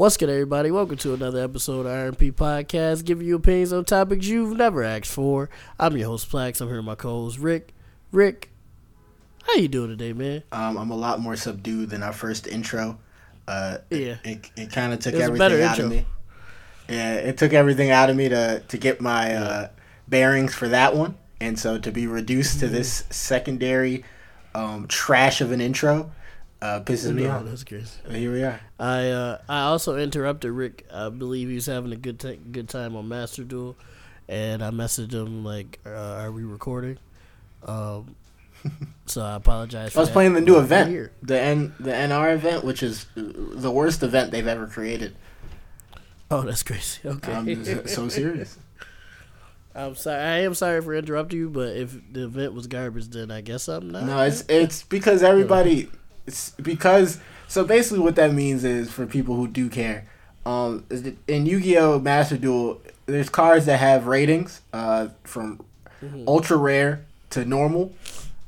What's good, everybody? Welcome to another episode of RMP Podcast, giving you opinions on topics you've never asked for. I'm your host, Plax. I'm here with my co-host, Rick. Rick, how you doing today, man? Um, I'm a lot more subdued than our first intro. Uh, Yeah. it, it, kind of took It everything out intro. of me. Yeah, it took everything out of me to to get my uh, bearings for that one, and so to be reduced Mm-hmm. to this secondary um, trash of an intro uh, pisses me off. that's crazy. But here we are. I uh, I also interrupted Rick. I believe he was having a good t- good time on Master Duel, and I messaged him like, uh, "Are we recording?" Um, so I apologize. I was that, playing the new but we're event, here. the N the NR event, which is the worst event they've ever created. Oh, that's crazy. Okay. I'm so serious. I'm sorry. I am sorry for interrupting you, but if the event was garbage, then I guess I'm not. No, it's it's because everybody. Because so basically what that means is for people who do care. Um, in Yu-Gi-Oh! Master Duel, there's cards that have ratings uh, from ultra rare to normal.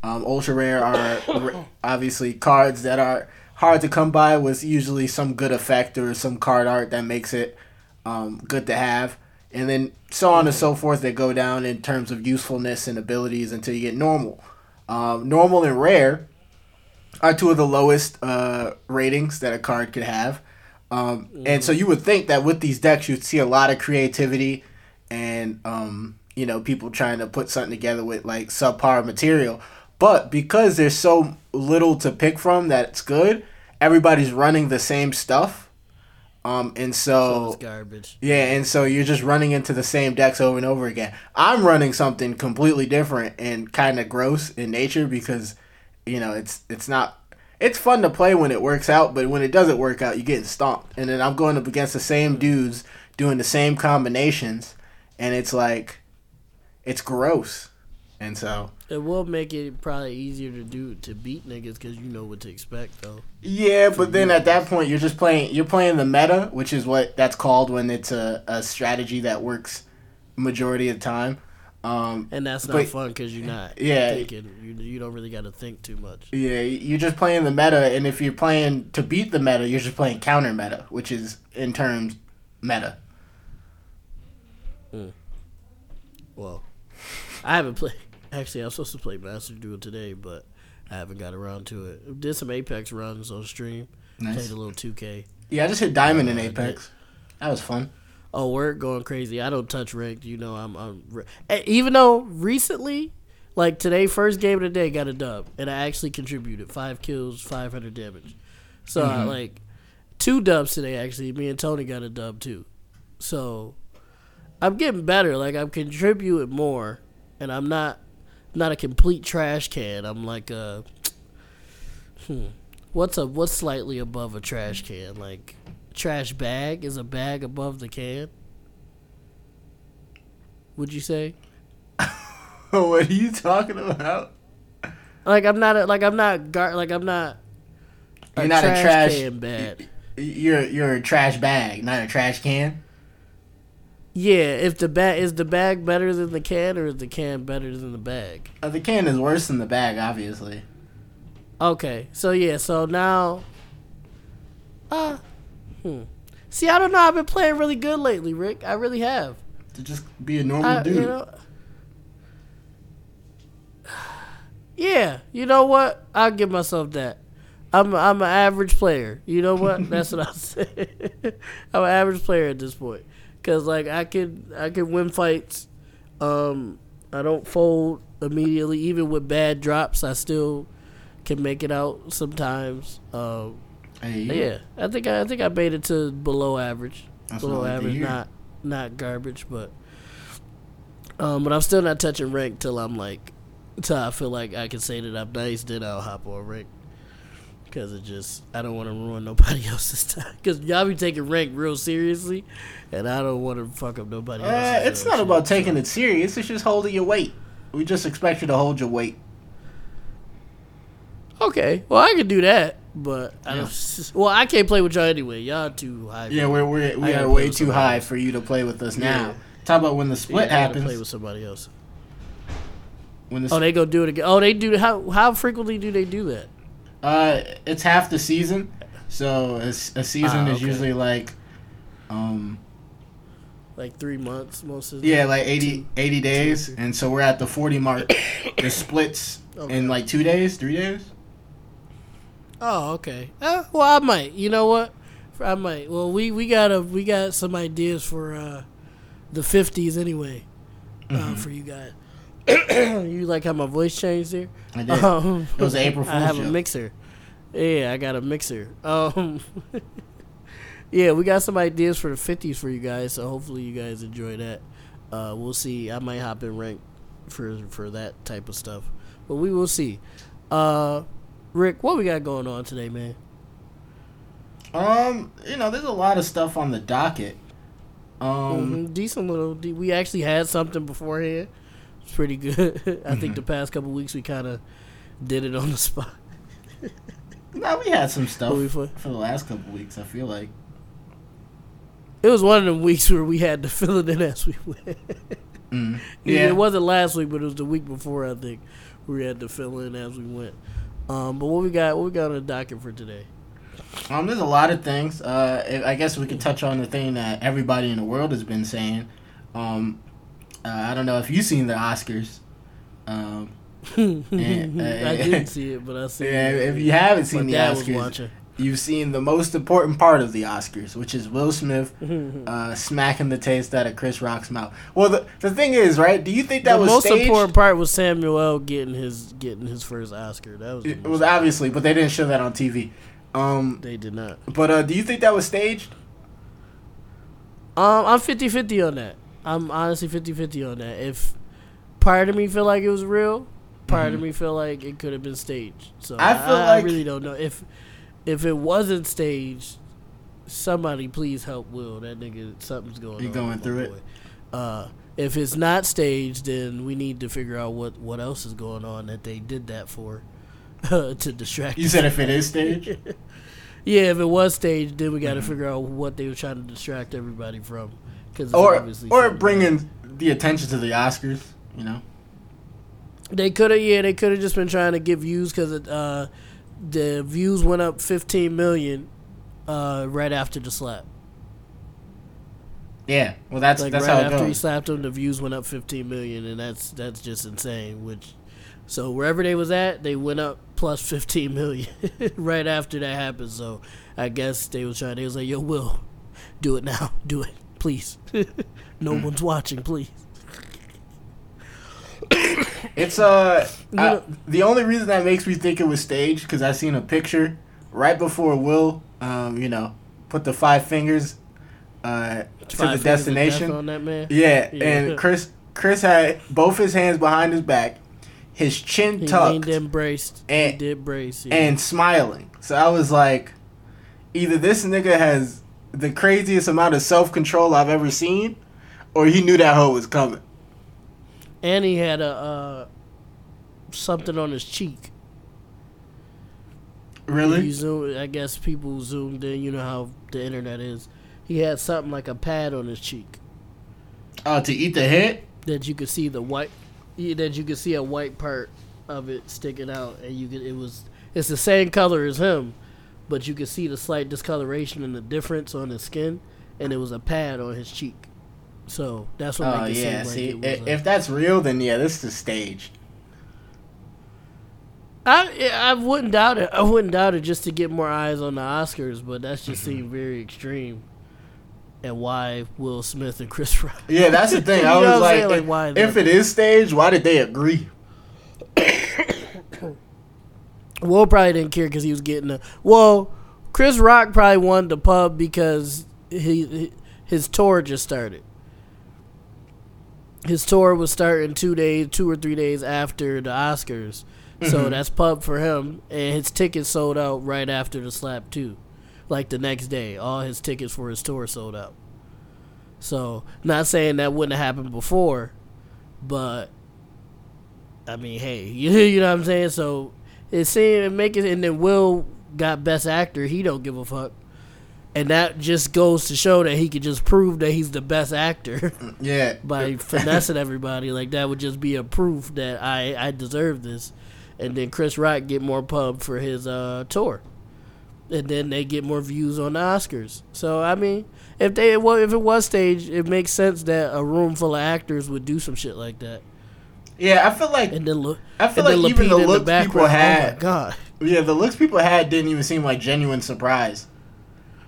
Um, ultra rare are obviously cards that are hard to come by with usually some good effect or some card art that makes it um, good to have. And then so on and so forth that go down in terms of usefulness and abilities until you get normal. Um, normal and rare are two of the lowest uh, ratings that a card could have. Um, And so you would think that with these decks, you'd see a lot of creativity and, um, you know, people trying to put something together with like subpar material. But because there's so little to pick from that's good, everybody's running the same stuff. Um, and So yeah, and so you're just running into the same decks over and over again. I'm running something completely different and kind of gross in nature because, you know, it's it's not. It's fun to play when it works out, but when it doesn't work out, you're getting stomped. And then I'm going up against the same dudes doing the same combinations, and it's like, it's gross. And so, It will make it probably easier to do to beat niggas because you know what to expect though. Yeah, but then at that point you're just playing you're playing the meta, which is what that's called when it's a, a strategy that works majority of the time. Um, And that's not But- fun because you're not Yeah. thinking. You, you don't really got to think too much. yeah, you're just playing the meta, and if you're playing to beat the meta, you're just playing counter meta, which is in terms meta. Well, I haven't played. Actually, I was supposed to play Master Duel today, but I haven't got around to it. Did some Apex runs on stream. Nice. Played a little 2K. Yeah, I just hit diamond in Uh, I Apex. That was fun. Oh, we're going crazy. I don't touch ranked. You know, I'm. I'm Eh, even though recently, like today, first game of the day, got a dub, and I actually contributed five kills, five hundred damage. So I, like two dubs today. Actually, me and Tony got a dub too. So I'm getting better. Like I'm contributing more, and I'm not not a complete trash can. I'm like a. Hmm. What's a what's slightly above a trash can? Like trash bag is a bag above the can. Would you say? what are you talking about? Like I'm not a, like I'm not gar- like I'm not. You're not a trash. can bad. You're you're a trash bag, not a trash can. Yeah, if the bag is the bag better than the can, or is the can better than the bag? Uh, the can is worse than the bag, obviously. Okay, so yeah, so now, uh, hmm. See, I don't know. I've been playing really good lately, Rick. I really have. To just be a normal I, dude. you know, yeah, you know what? I'll give myself that. I'm I'm an average player. You know what? That's what I'll say. I'm an average player at this point, cause like I can I can win fights. Um, I don't fold immediately, even with bad drops. I still can make it out sometimes. Um, Hey, yeah, I think I, I think I made it to below average. That's below like average, not not garbage, but um, but I'm still not touching rank till I'm like till I feel like I can say that I'm nice. Then I'll hop on rank because it just I don't want to ruin nobody else's time because y'all be taking rank real seriously, and I don't want to fuck up nobody. Uh, it's not shit. about taking it serious. It's just holding your weight. We just expect you to hold your weight. Okay, well I can do that, but I don't. Well, I can't play with y'all anyway. Y'all too high. Yeah, we're, we're we are way too high for you to play with us Yeah. now. Talk about when the Yeah, split I happens. Play with somebody else. when the Oh, they gonna do it again. Oh, they do. How how frequently do they do that? uh, it's half the season, so a season Ah, is usually like Um, like three months most of the time. yeah, like 80, 80 days, and so we're at the forty mark. the splits Okay. in like two days, three days. Oh, okay. Uh, well, I might. You know what? I might. Well, we we got a we got some ideas for uh, the fifties anyway. Uh, Mhm. for you guys. you like how my voice changed there? I did. Um, It was April I Fool's have a mixer. Yeah, I got a mixer. Um, yeah, we got some ideas for the fifties for you guys. So hopefully you guys enjoy that. Uh, we'll see. I might hop in rank for for that type of stuff, but we will see. Uh, Rick, what we got going on today, man? Um, you know, there's a lot of stuff on the docket. Um, Mhm, decent little. We actually had something beforehand. It's pretty good. I think Mhm. the past couple weeks we kind of did it on the spot. nah, we had some stuff for? for the last couple weeks. I feel like. It was one of the weeks where we had to fill it in as we went. Mm. Yeah. Yeah, It wasn't last week, but it was the week before. I think we had to fill in as we went. Um, but what we got? What we got on the docket for today? Um, there's a lot of things. Uh, I I guess we could touch on the thing that everybody in the world has been saying. Um, uh, I don't know if you've seen the Oscars. Um, And, uh, I didn't see it, but I see. yeah, it. if you haven't My seen the dad was Oscars. You've seen the most important part of the Oscars, which is Will Smith uh, smacking the taste out of Chris Rock's mouth. Well, the the thing is, right? Do you think that was the was most staged? important part was Samuel getting his getting his first Oscar. That was. It was obviously, but they didn't show that on TV. Um, they did not. but uh, do you think that was staged? Um, I'm 50-50 on that. I'm honestly 50-50 on that. If part of me feel like it was real, part of Mhm. me feel like it could have been staged. So I I, feel I, like- really don't know if if it wasn't staged. Somebody please help Will. That nigga, something's going He on. going through it? Uh, if it's not staged, then we need to figure out what what else is going on that they did that for. to distract. You said if it is staged. Yeah, if it was staged, then we got to Mhm. figure out what they were trying to distract everybody from. Cause or obviously or bringing the attention to the Oscars. You know, They could have, yeah, they could have just been trying to get views because uh, the views went up 15 million uh, right after the slap. yeah. Well, that's like that's right how it after he slapped him, the views went up 15 million, and that's that's just insane. Which, so wherever they was at, they went up plus 15 million right after that happened. So I guess they was trying. They was like, "Yo, Will, do it now, do it, please. no Mm. one's watching, please." It's uh, I- the only reason that makes me think it was staged because I seen a picture right before Will, um, you know, put the five fingers uh, to the fingers destination. on that man. Yeah, Yeah. and Chris Chris had both his hands behind his back, his chin He tucked, leaned in, braced. And- he did brace. Yeah. and smiling. So I was like, either this nigga has the craziest amount of self control I've ever seen, or he knew that hoe was coming. And he had a uh, something on his cheek. Really? zoom, I guess people zoomed in. You know how the internet is. He had something like a pad on his cheek Oh, to eat the head? that you could see the white, that you could see a white part of it sticking out, and you could. It was. It's the same color as him, but you could see the slight discoloration and the difference on his skin, and it was a pad on his cheek. So that's what Oh makes it yeah. seem like See, it was. i- a- if that's real, then yeah, this is staged. I I wouldn't doubt it. I wouldn't doubt it just to get more eyes on the Oscars, but that just mm-hmm. seemed very extreme. And why Will Smith and Chris Rock? Yeah, that's the thing. I was like. Like, if, why if it is staged, why did they agree? Will probably didn't care because he was getting a. Well, Chris Rock probably won the pub because he, he his tour just started. His tour was starting two days, two or three days after the Oscars, so Mhm. that's pub for him. And his tickets sold out right after the slap too, like the next day. All his tickets for his tour sold out. So, not saying that wouldn't have happened before, but I mean, hey, you, you know what I'm saying? So it seemed make it, and then Will got Best Actor. He don't give a fuck, and that just goes to show that he could just prove that he's the best actor Yeah. by finessing everybody. Like that would just be a proof that I I deserve this, and then Chris Rock get more pub for his uh tour. and then they get more views on the Oscars. So I mean, if they well, if it was staged, it makes sense that a room full of actors would do some shit like that. Yeah, I feel like And then look, I feel like even the looks people background. Oh had- my god. yeah, the looks people had didn't even seem like genuine surprise.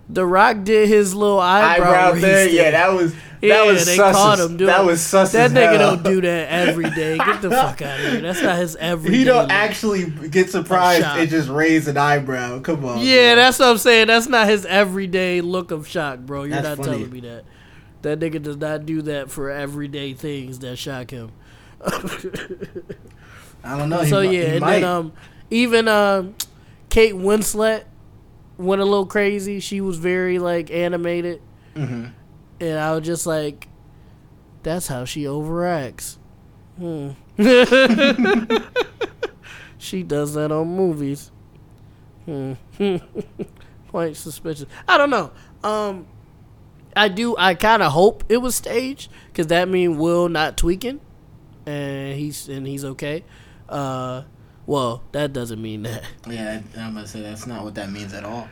The Rock did his little eyebrow, Eyebrow there, yeah, that was that Yeah, was they sus. caught him doing that was sus. That nigga hell. don't do that every day. Get the fuck out of here. That's not his everyday. He don't actually get surprised and just raise an eyebrow. Come on. Yeah, man. that's what I'm saying. That's not his everyday look of shock, bro. You're That's not funny. telling me that. That nigga does not do that for everyday things that shock him. I don't know. He so mi- yeah, and might. then um, even um, Kate Winslet went a little crazy. She was very like animated, Mhm. and I was just like, "That's how she overacts." Hmm. she does that on movies. Hmm. Quite suspicious. I don't know. Um, I do. I kind of hope it was staged because that means Will not tweaking, and he's and he's okay. Uh, well, that doesn't mean that. Yeah, I'm gonna say that's not what that means at all.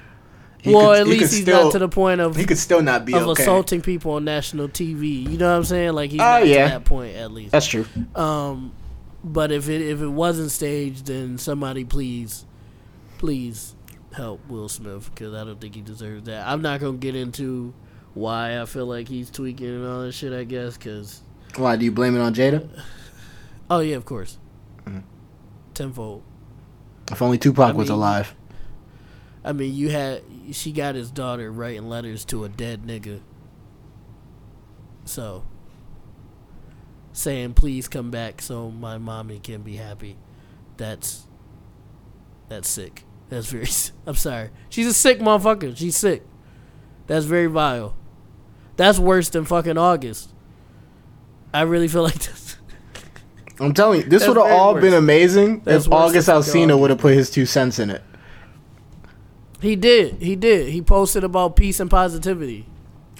He well, could- at he least he's still- not to the point of He could still not be of okay. assaulting people on national TV. You know what I'm saying? Like he's Oh, not yeah. to that point at least. That's true. Um, but if it if it wasn't staged, then somebody please, please help Will Smith because I don't think he deserves that. I'm not gonna get into why I feel like he's tweaking and all that shit. I guess because Why do you blame it on Jada? oh yeah, of course. Tenfold. If only Tupac I was mean- alive. I mean, you had she got his daughter writing letters to a dead nigga. So saying please come back so my mommy can be happy. That's that's sick. That's very I'm sorry. She's a sick motherfucker. She's sick. That's very vile. That's worse than fucking August. I really feel like this. I'm telling you, this would have all worse. been amazing That's if August Alsina would have put his two cents in it. He did. He did. He posted about peace and positivity.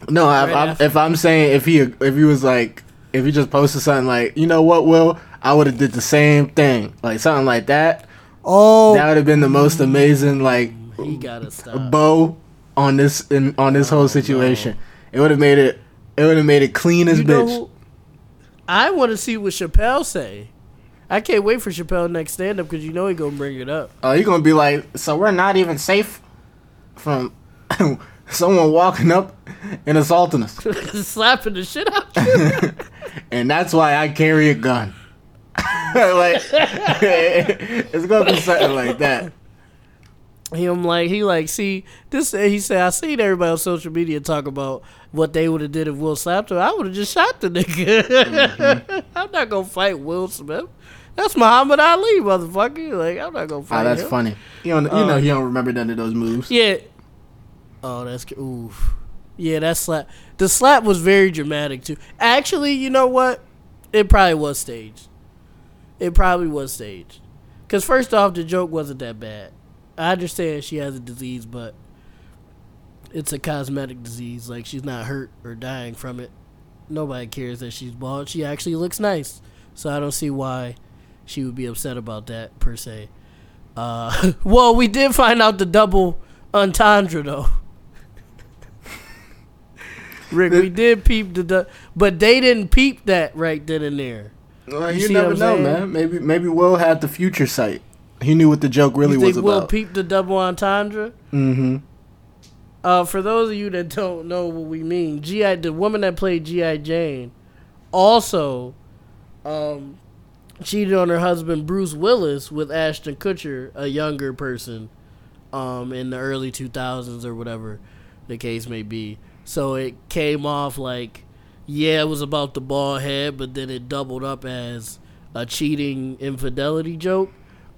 No, Right I'm, after. if I'm saying if he if he was like if he just posted something like you know what Will I would have did the same thing like something like that Oh, that would have been the most mm-hmm. amazing like he gotta stop. bow on this in, on this whole oh, situation. It would have made it it would have made it clean as You bitch. who- I want to see what Chappelle say. I can't wait for Chappelle next stand up because you know he gonna bring it up. Oh, you're gonna be like, so we're not even safe from someone walking up and assaulting us, Slapping the shit out you. and that's why I carry a gun. like, it's gonna be something like that. Him like he like see this. He said I seen everybody on social media talk about what they would have did if Will slapped him. I would have just shot the nigga. Mm-hmm. I'm not gonna fight Will Smith. That's Muhammad Ali, motherfucker. Like I'm not gonna fight Oh, that's him. funny. You don't, you Uh, know, he don't remember none of those moves. Yeah. Oh, that's oof. Yeah, that slap. The slap was very dramatic too. Actually, you know what? It probably was staged. It probably was staged. Cause first off, the joke wasn't that bad. I understand she has a disease, but it's a cosmetic disease. Like she's not hurt or dying from it. Nobody cares that she's bald. She actually looks nice, so I don't see why she would be upset about that per se. Uh, well, we did find out the double entendre though. Rick, we did peep the, du- but they didn't peep that right then and there. Well, You you, never know, saying? man. Maybe maybe Will had the future sight. He knew what the joke really you was think Will about. peep the double entendre? mm-hmm. Uh, for those of you that don't know what we mean, GI the woman that played GI Jane also um, cheated on her husband Bruce Willis with Ashton Kutcher, a younger person, um, in the early two thousands or whatever the case may be. So it came off like, yeah, it was about the bald head, but then it doubled up as a cheating infidelity joke.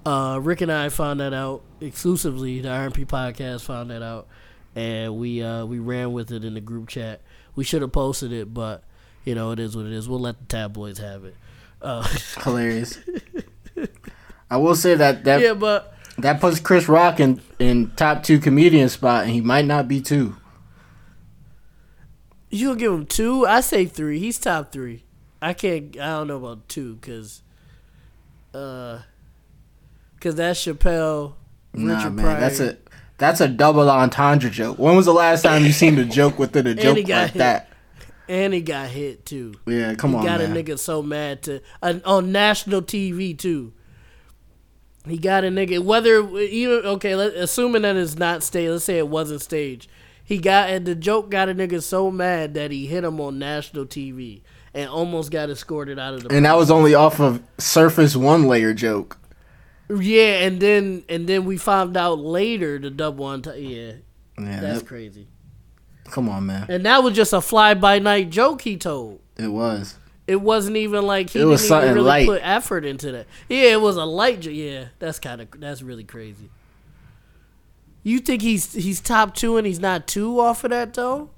Uh, Rick and I found that out exclusively. The RP podcast found that out, and we uh, we ran with it in the group chat. We should have posted it, but you know it is what it is. We'll let the tabloids have it. Uh, Hilarious. I will say that that yeah, but that puts Chris Rock in in top two comedian spot, and he might not be two. you gonna give him two? I say three. He's top three. I can't. I don't know about two because, uh, because that's Chappelle, Richard Nah, man, Pryor. that's a That's a double entendre joke. When was the last time you seen a joke within a joke like hit. that? And he got hit too. Yeah, come on. he on, got man. a nigga so mad to uh, on national TV too. He got a nigga whether even okay, let, assuming that it's not stage. Let's say it wasn't stage. He got and the joke got a nigga so mad that he hit him on national TV and almost got escorted out of the. And that was only off of surface one layer joke. Yeah, and then and then we found out later the double on. T- yeah, Yeah, that's that- crazy. come on, man. And that was just a fly by night joke he told. It was. It wasn't even like he It was didn't something even really light. put effort into that. Yeah, it was a light. jo- Yeah, that's kind of that's really crazy. You think he's he's top two and he's not two off of that though?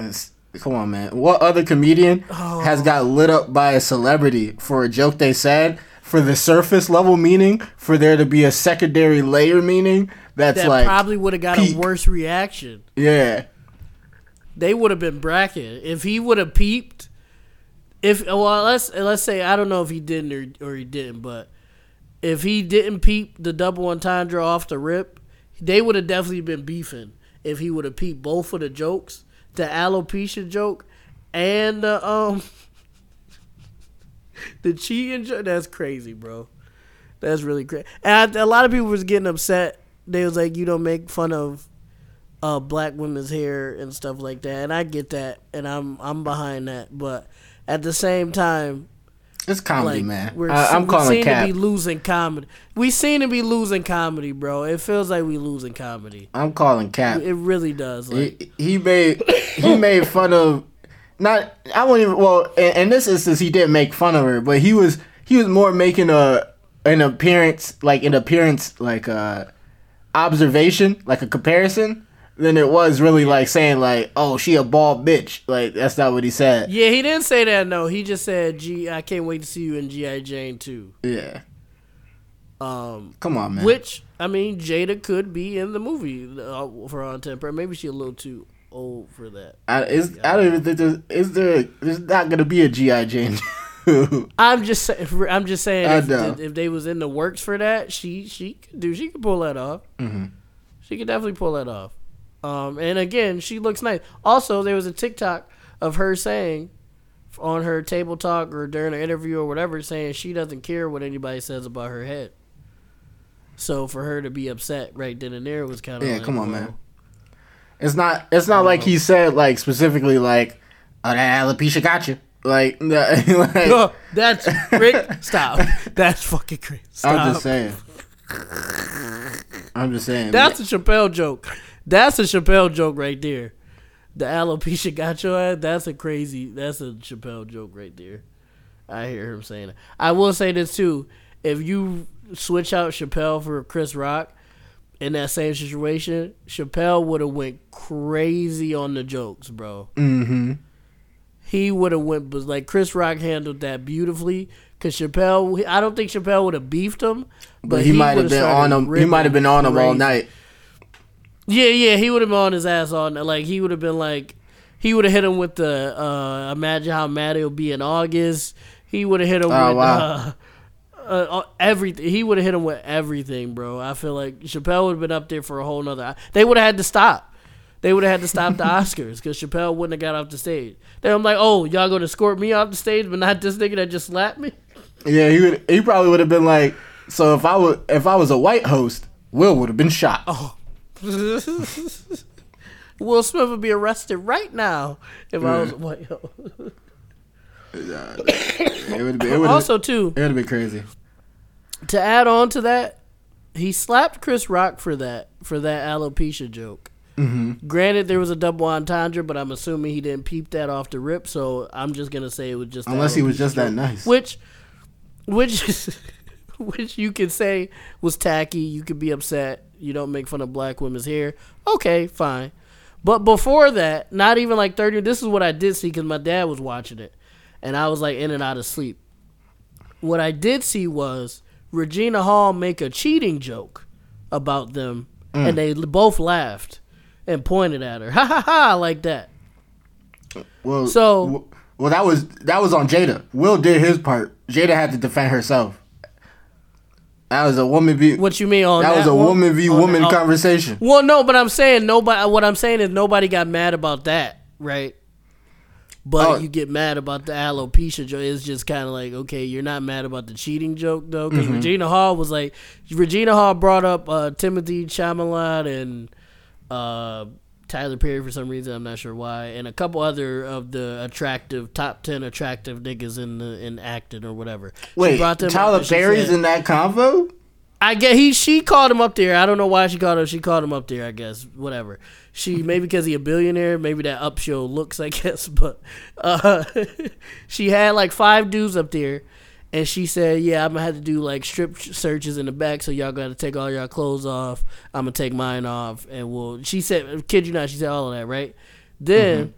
It's, come on, man. What other comedian Oh. has got lit up by a celebrity for a joke they said for the surface level meaning, for there to be a secondary layer meaning? That's That like, probably would have got peak. a worse reaction. yeah. They would have been bracketed if he would have peeped. If well, let's let's say I don't know if he didn't or, or he didn't, but if he didn't peep the double entendre off the rip, they would have definitely been beefing. If he would have peeped both of the jokes, the alopecia joke and the um the cheating joke, that's crazy, bro. That's really crazy. And I, a lot of people was getting upset. They was like, you don't make fun of uh, black women's hair and stuff like that, and I get that, and I'm I'm behind that, but at the same time, It's comedy, like man. we're I, I'm we calling seem cap. to be losing comedy. We seem to be losing comedy, bro. It feels like we losing comedy. I'm calling cap. It really does. Like he, he made he made fun of not I won't even well in, in this instance he didn't make fun of her but he was he was more making a an appearance like an appearance like a observation like a comparison than it was really like saying like oh she a bald bitch like that's not what he said yeah, he didn't say that. No, he just said, "Gee, I can't wait to see you in GI Jane too." yeah Um, come on man which I mean, Jada could be in the movie uh, for on temper. Maybe she's a little too old for that. I, is, I don't even think there's is there there's not gonna be a GI Jane I'm just saying. I'm just saying. I If, know. if they was in the works for that, she she could do. She could pull that off. Mm-hmm. She could definitely pull that off. Um, and again, she looks nice. Also, there was a TikTok of her saying on her table talk or during an interview or whatever, saying she doesn't care what anybody says about her head. So for her to be upset right then and there was kind of Yeah, like, come on, well, man. It's not. It's not like he said like specifically like, "Oh, that alopecia got you." Like, like Oh, that's Rick. Stop. That's fucking crazy. Stop. I'm just saying. I'm just saying. That's a Chappelle joke. That's a Chappelle joke right there. The alopecia got your ass. That's a crazy. That's a Chappelle joke right there. I hear him saying it. I will say this too. If you switch out Chappelle for Chris Rock in that same situation, Chappelle would have went crazy on the jokes, bro. mm-hmm. He would have went, but like Chris Rock handled that beautifully. Cause Chappelle, I don't think Chappelle would have beefed him, But, he, might have been on him. He might have been on him all night. Yeah, yeah, he would have been on his ass all night. Like he would have been like, he would have hit him with the uh, imagine how mad he'll be in August. He would have hit him Oh, with wow. uh, uh, uh, everything. He would have hit him with everything, bro. I feel like Chappelle would have been up there for a whole nother. They would have had to stop. They would have had to stop the Oscars because Chappelle wouldn't have got off the stage. Then I'm like, oh, y'all gonna escort me off the stage, but not this nigga that just slapped me. Yeah, he would. He probably would have been like. So if I was if I was a white host, Will would have been shot. Oh. Will Smith would be arrested right now if I was a white. It would been. It would. Also, too, It would have been crazy. to add on to that, he slapped Chris Rock for that for that alopecia joke. Mm-hmm. Granted, there was a double entendre, but I'm assuming he didn't peep that off the rip. So I'm just gonna say it was just Unless he was just that nice. which, which, which you could say was tacky. You could be upset. You don't make fun of black women's hair. Okay, fine. But before that, not even like 30. This is what I did see because my dad was watching it, and I was like in and out of sleep. What I did see was Regina Hall make a cheating joke about them, mm. and they both laughed and pointed at her, ha ha ha, like that. Well, So- well, that was that was on Jada. Will did his part. Jada had to defend herself. That was a woman v. What you mean on that that was a one? woman v. Woman conversation. Well, no, but I'm saying nobody. What I'm saying is nobody got mad about that, right? But Oh. you get mad about the alopecia joke. It's just kind of like, okay, you're not mad about the cheating joke though, because Regina Hall was like, Regina Hall brought up uh, Timothée Chalamet and uh, Tyler Perry for some reason. I'm not sure why, and a couple other of the attractive top ten attractive niggas in the in acting or whatever. Wait, brought them up Tyler Perry's said- in that convo? I get he she called him up there. I don't know why she called him. She called him up there. I guess whatever. She maybe because he a billionaire. Maybe that up show looks. I guess, but uh, she had like five dudes up there, and she said, "Yeah, I'm gonna have to do like strip searches in the back. So y'all got to take all y'all clothes off. I'm gonna take mine off, and we'll." She said, "Kid you not?" She said all of that, right? Then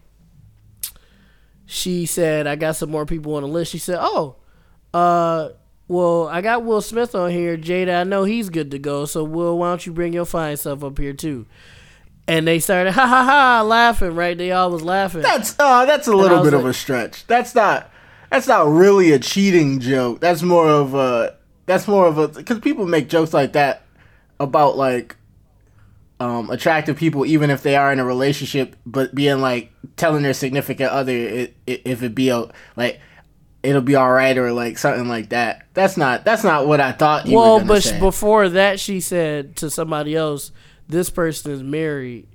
she said, "I got some more people on the list." She said, "Oh, uh." Well, I got Will Smith on here. Jada, I know he's good to go. So, Will, why don't you bring your fine stuff up here too? And they started ha ha ha laughing. Right? They all was laughing. That's uh that's a little bit of a stretch. That's not that's not really a cheating joke. That's more of a that's more of a because people make jokes like that about like um attractive people even if they are in a relationship, but being like telling their significant other i- i- if it be a like it'll be all right or like something like that. That's not that's not what I thought. You well, but say. before that, she said to somebody else, "This person is married,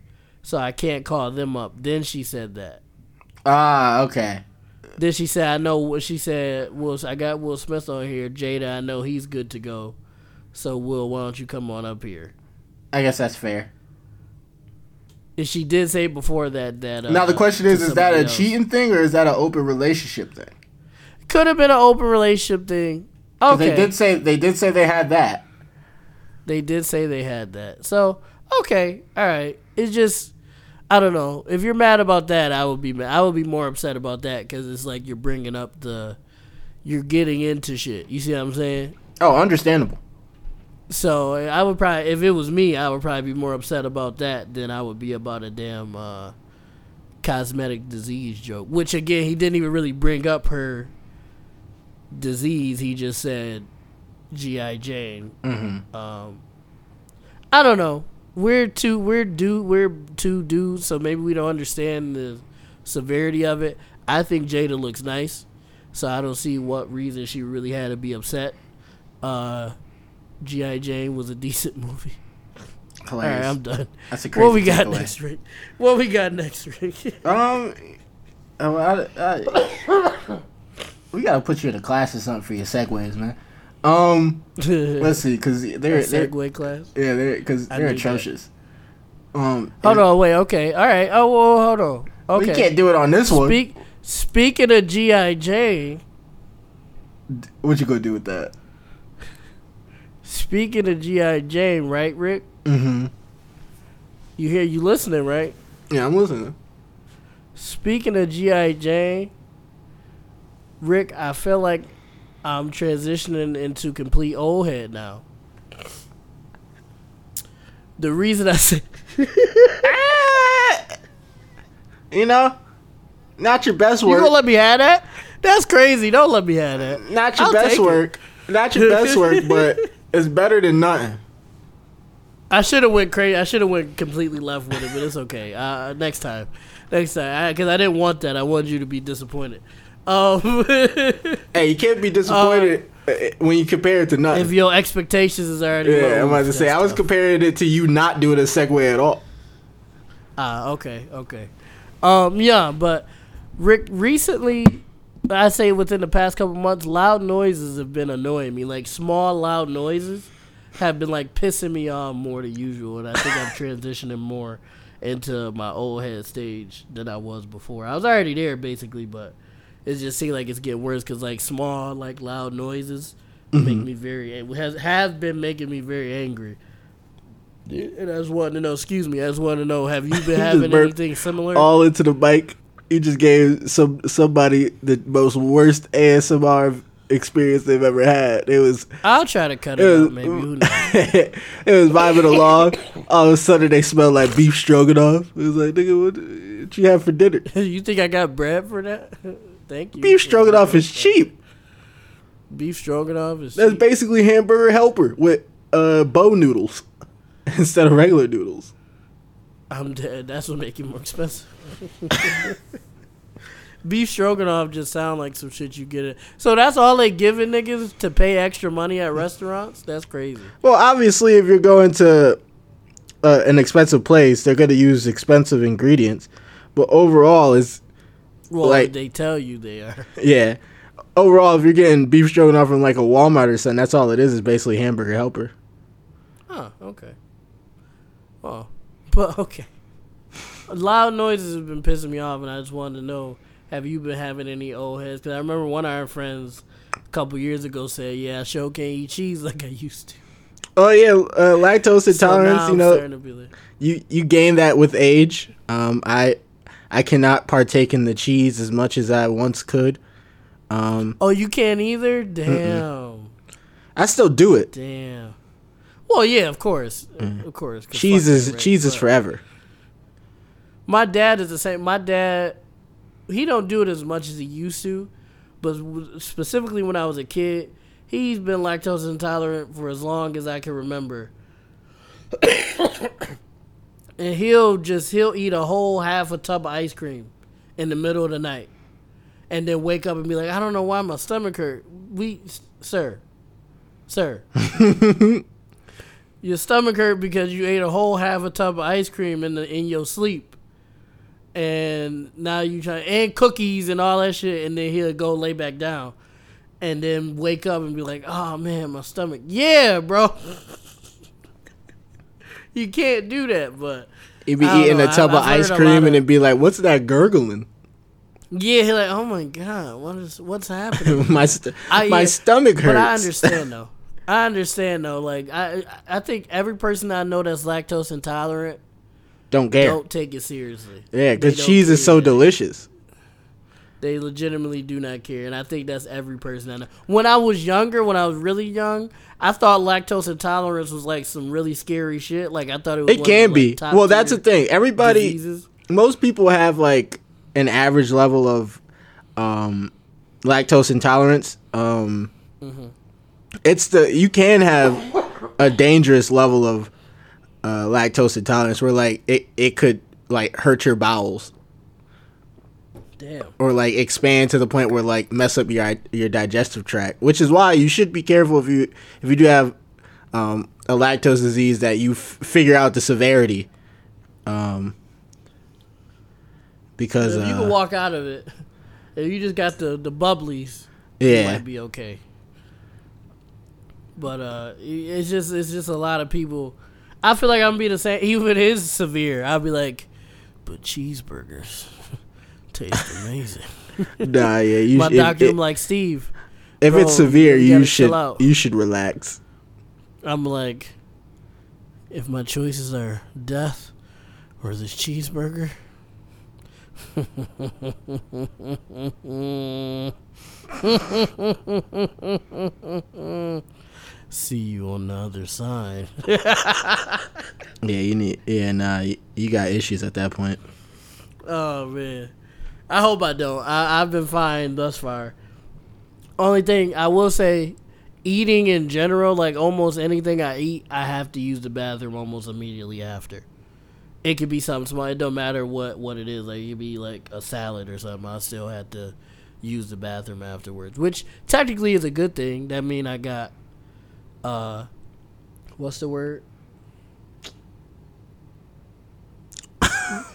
so I can't call them up." Then she said that. ah okay. Then she said, "I know." what She said, "Will I got Will Smith on here? Jada, I know he's good to go. So, Will, why don't you come on up here?" I guess that's fair. And she did say before that that. Uh, now the question is: Is that a else. cheating thing or is that an open relationship thing? Could have been an open relationship thing. Okay, They did say they did say they had that. They did say they had that. So okay, all right. It's just I don't know. If you're mad about that, I would be mad. I would be more upset about that because it's like you're bringing up the, you're getting into shit. You see what I'm saying? Oh, understandable. So I would probably, if it was me, I would probably be more upset about that than I would be about a damn uh, cosmetic disease joke. Which again, he didn't even really bring up her disease. He just said GI Jane. Mm-hmm. Um, I don't know. We're two. We're dude. We're two dudes, so maybe we don't understand the severity of it. I think Jada looks nice, so I don't see what reason she really had to be upset. Uh, GI Jane was a decent movie. All right, I'm done. That's a crazy What we got next, Rick? What we got next, Rick? Um, oh, I, I, we gotta put you in a class or something for your segues, man. Um, let's see, cause they're, they're segue class. yeah, they're because they're need that. atrocious. Um, Hold on, wait. Okay, all right. Oh, well, hold on. Okay, We can't do it on this one. Speak. Speaking of GI Jane. What you gonna do with that? Speaking of GI Jane, right, Rick? Mm-hmm. You hear you listening, right? Yeah, I'm listening. Speaking of GI Jane, Rick, I feel like I'm transitioning into complete old head now. The reason I say You know, not your best work. you work. gonna let me have that? That's crazy. Don't let me have that. not your I'll best take it. work. Not your best work, but it's better than nothing. I should have went crazy. I should have went completely left with it, but it's okay. Uh, next time, next time, because I, didn't want that. I wanted you to be disappointed. Um, Hey, you can't be disappointed uh, when you compare it to nothing. if your expectations is already yeah, low, I'm about to say I was tough. comparing it to you not doing a segue at all. Ah, okay, okay. Um, yeah, but Rick, recently, I say within the past couple months, loud noises have been annoying me. Like small, loud noises have been like pissing me off more than usual, and I think I'm transitioning more into my old head stage than I was before. I was already there basically, but it just seems like it's getting worse because like small, like loud noises make mm-hmm. me very has has been making me very angry. And I just wanted to know. Excuse me. I just wanted to know. Have you been having anything similar? All into the mic. You just gave some somebody the most worst ASMR experience they've ever had. It was I'll try to cut it, it was, out. Maybe who knows? it was vibing along. All of a sudden, they smelled like beef stroganoff. It was like, nigga, what, what you have for dinner? you think I got bread for that? Thank you. Beef stroganoff is cheap. Beef stroganoff is That's cheap. basically hamburger helper with uh bow noodles instead of regular noodles. I'm dead. That's what make it more expensive. Beef stroganoff just sound like some shit you get it. So that's all they giving niggas to pay extra money at restaurants. That's crazy. Well, obviously, if you're going to uh, an expensive place, they're going to use expensive ingredients. But overall, is Well, Like- they tell you they are. yeah. Overall, if you're getting beef stroganoff from like a Walmart or something, that's all it is. Is basically hamburger helper. Huh. Okay. Well, but okay. Loud noises have been pissing me off, and I just wanted to know: Have you been having any old heads? Because I remember one of our friends a couple years ago said, "Yeah, I sure can't eat cheese like I used to." Oh yeah, uh, lactose intolerance. now you know, like, you you gain that with age. Um, I I cannot partake in the cheese as much as I once could. Um, Oh, you can't either. Damn. I still do it. Damn. Well, yeah, of course, of course. Mm. Cheese is right? cheese is forever. My dad is the same. My dad, he don't do it as much as he used to, but specifically when I was a kid, he's been lactose intolerant for as long as I can remember. and he'll just he'll eat a whole half a tub of ice cream in the middle of the night, and then wake up and be like, I don't know why my stomach hurt. We, sir, sir. Your stomach hurt because you ate a whole half a tub of ice cream in the in your sleep, and now you try and cookies and all that shit, and then he'll go lay back down, and then wake up and be like, "Oh man, my stomach." Yeah, bro. you can't do that, but He'd be eating know. a tub I've- of I've ice cream lot and of- it'd be like, "What's that gurgling?" yeah, he like, "Oh my god, what is what's happening?" my st- I- my yeah, stomach hurts. But I understand though. I understand though. Like I, I think every person I know that's lactose intolerant Don't care. don't take it seriously. yeah, because cheese is so delicious. They legitimately do not care, and I think that's every person I know. When I was younger, when I was really young, I thought lactose intolerance was like some really scary shit. Like I thought it was. It of can be. like, well, that's the thing. Everybody, diseases. most people have like an average level of um, lactose intolerance. Um, Mm-hmm. It's the you can have a dangerous level of uh, lactose intolerance where like it, it could like hurt your bowels Damn. or like expand to the point where like mess up your your digestive tract, which is why you should be careful if you if you do have um, a lactose disease that you f- figure out the severity. Um, because If you uh, can walk out of it, if you just got the the bubblies, yeah, might be okay. But uh, it's just it's just a lot of people. I feel like I'm gonna be the same. Even if it is severe, I'll be like, but cheeseburgers taste amazing. nah, yeah, you My doctor, if, I'm like Steve. if bro, it's severe, you you, should you should relax. I'm like, if my choices are death or this cheeseburger. See you on the other side. Yeah, you need. Yeah, nah, you, you got issues at that point. Oh man, I hope I don't. I, I've been fine thus far. Only thing I will say, eating in general, like almost anything I eat, I have to use the bathroom almost immediately after. It could be something small. It don't matter what what it is. Like it could be like a salad or something. I still had to use the bathroom afterwards, which technically is a good thing. That mean I got, uh, what's the word?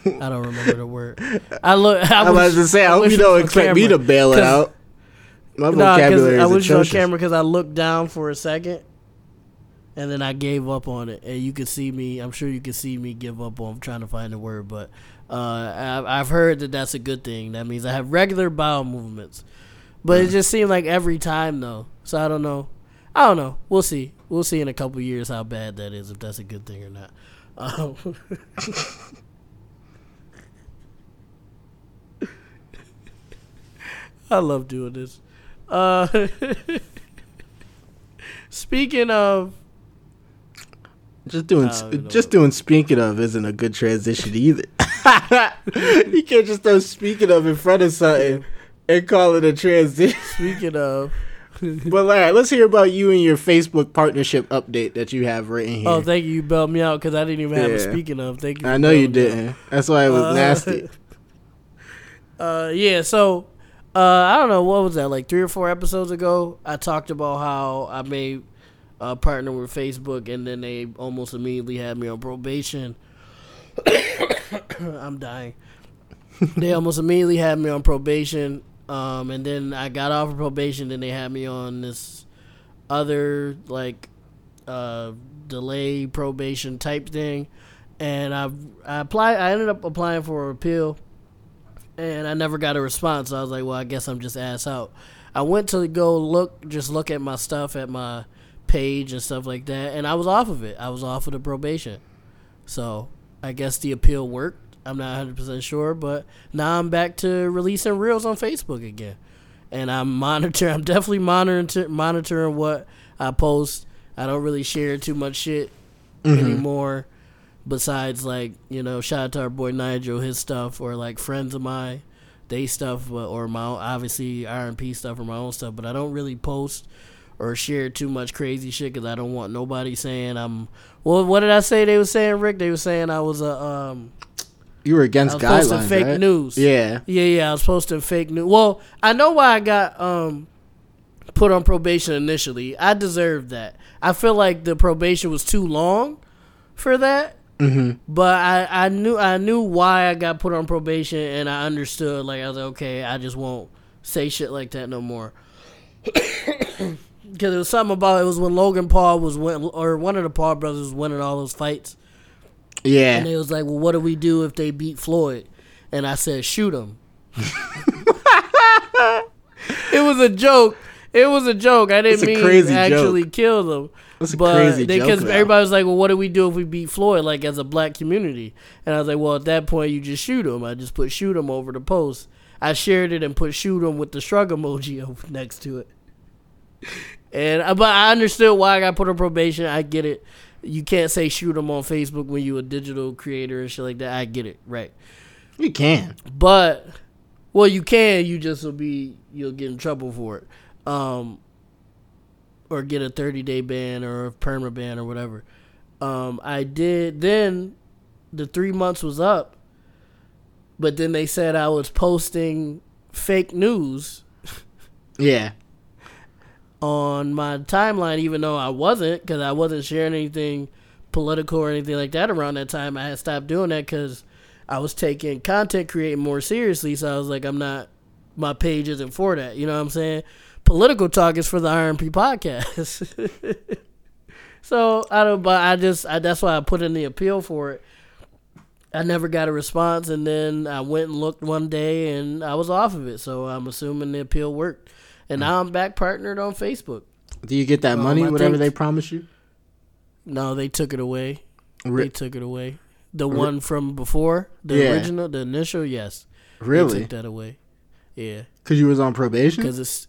I don't remember the word. I look. I I was to say, I hope you don't on expect me to bail it out. My No, vocabulary I is it was on camera because I looked down for a second, and then I gave up on it. And you can see me. I'm sure you can see me give up on trying to find the word, but uh, I've, I've heard that that's a good thing. That means I have regular bowel movements, but it just seemed like every time though. So I don't know. I don't know. We'll see. We'll see in a couple years how bad that is, if that's a good thing or not. Um, I love doing this. Uh, speaking of, Just doing, just doing. Speaking of, isn't a good transition either. you can't just throw speaking of in front of something and call it a transition. speaking of, But all right, let's hear about you and your Facebook partnership update that you have written here. Oh, thank you. You bailed me out because I didn't even have a speaking of. Thank you. I know you me out. didn't. That's why it was Uh, nasty. Uh, yeah. So, uh, I don't know what was that like three or four episodes ago. I talked about how I made a partner with Facebook, and then they almost immediately had me on probation. I'm dying. they almost immediately had me on probation, um, and then I got off of probation. Then they had me on this other like uh, delay probation type thing, and I I applied. I ended up applying for an appeal and I never got a response. So I was like, well, I guess I'm just ass out. I went to go look, just look at my stuff at my page and stuff like that, and I was off of it. I was off of the probation. So I guess the appeal worked. I'm not 100% sure, but now I'm back to releasing reels on Facebook again. And I'm monitoring, I'm definitely monitoring, monitoring what I post. I don't really share too much shit mm-hmm. anymore besides like you know shout out to our boy nigel his stuff or like friends of mine they stuff or my own, obviously rmp stuff or my own stuff but i don't really post or share too much crazy shit because i don't want nobody saying i'm well what did i say they were saying rick they were saying i was a um You were against i was posting guidelines, fake right? news Yeah. yeah, yeah, I was posting fake news. Well, I know why I got um put on probation initially. I deserved that. I feel like the probation was too long for that. Mm-hmm. But I, I knew I knew why I got put on probation and I understood like I was like, okay, I just won't say shit like that no more. Because it was something about it was when Logan Paul was win or one of the Paul brothers was winning all those fights. Yeah. And they was like, well, what do we do if they beat Floyd? And I said, shoot him. it was a joke. It was a joke. I didn't mean actually kill them. That's but crazy because everybody was like, well, what do we do if we beat Floyd, like as a black community? And I was like, well, at that point, you just shoot him. I just put shoot him over the post. I shared it and put shoot him with the shrug emoji next to it. And uh, but I understood why I got put on probation. I get it. You can't say shoot him on Facebook when you a digital creator and shit like that. I get it, right? You can. But well, you can. You just will be you'll get in trouble for it, um, or get a thirty day ban or a perma ban or whatever. Um, I did. Then the three months was up, but then they said I was posting fake news Yeah. on my timeline, even though I wasn't, because I wasn't sharing anything political or anything like that around that time. I had stopped doing that because I was taking content creating more seriously. So I was like, I'm not, my page isn't for that. You know what I'm saying? Political talk is for the RMP podcast. so I don't, but I just, I, that's why I put in the appeal for it. I never got a response, and then I went and looked one day, and I was off of it. So I'm assuming the appeal worked, and now I'm back partnered on Facebook. Do you get that Um, money, I whatever think- they promise you? No, they took it away. They took it away. The one from before, the Yeah. original, the initial, yes, they really? took that away. Yeah, Because you was on probation? because it's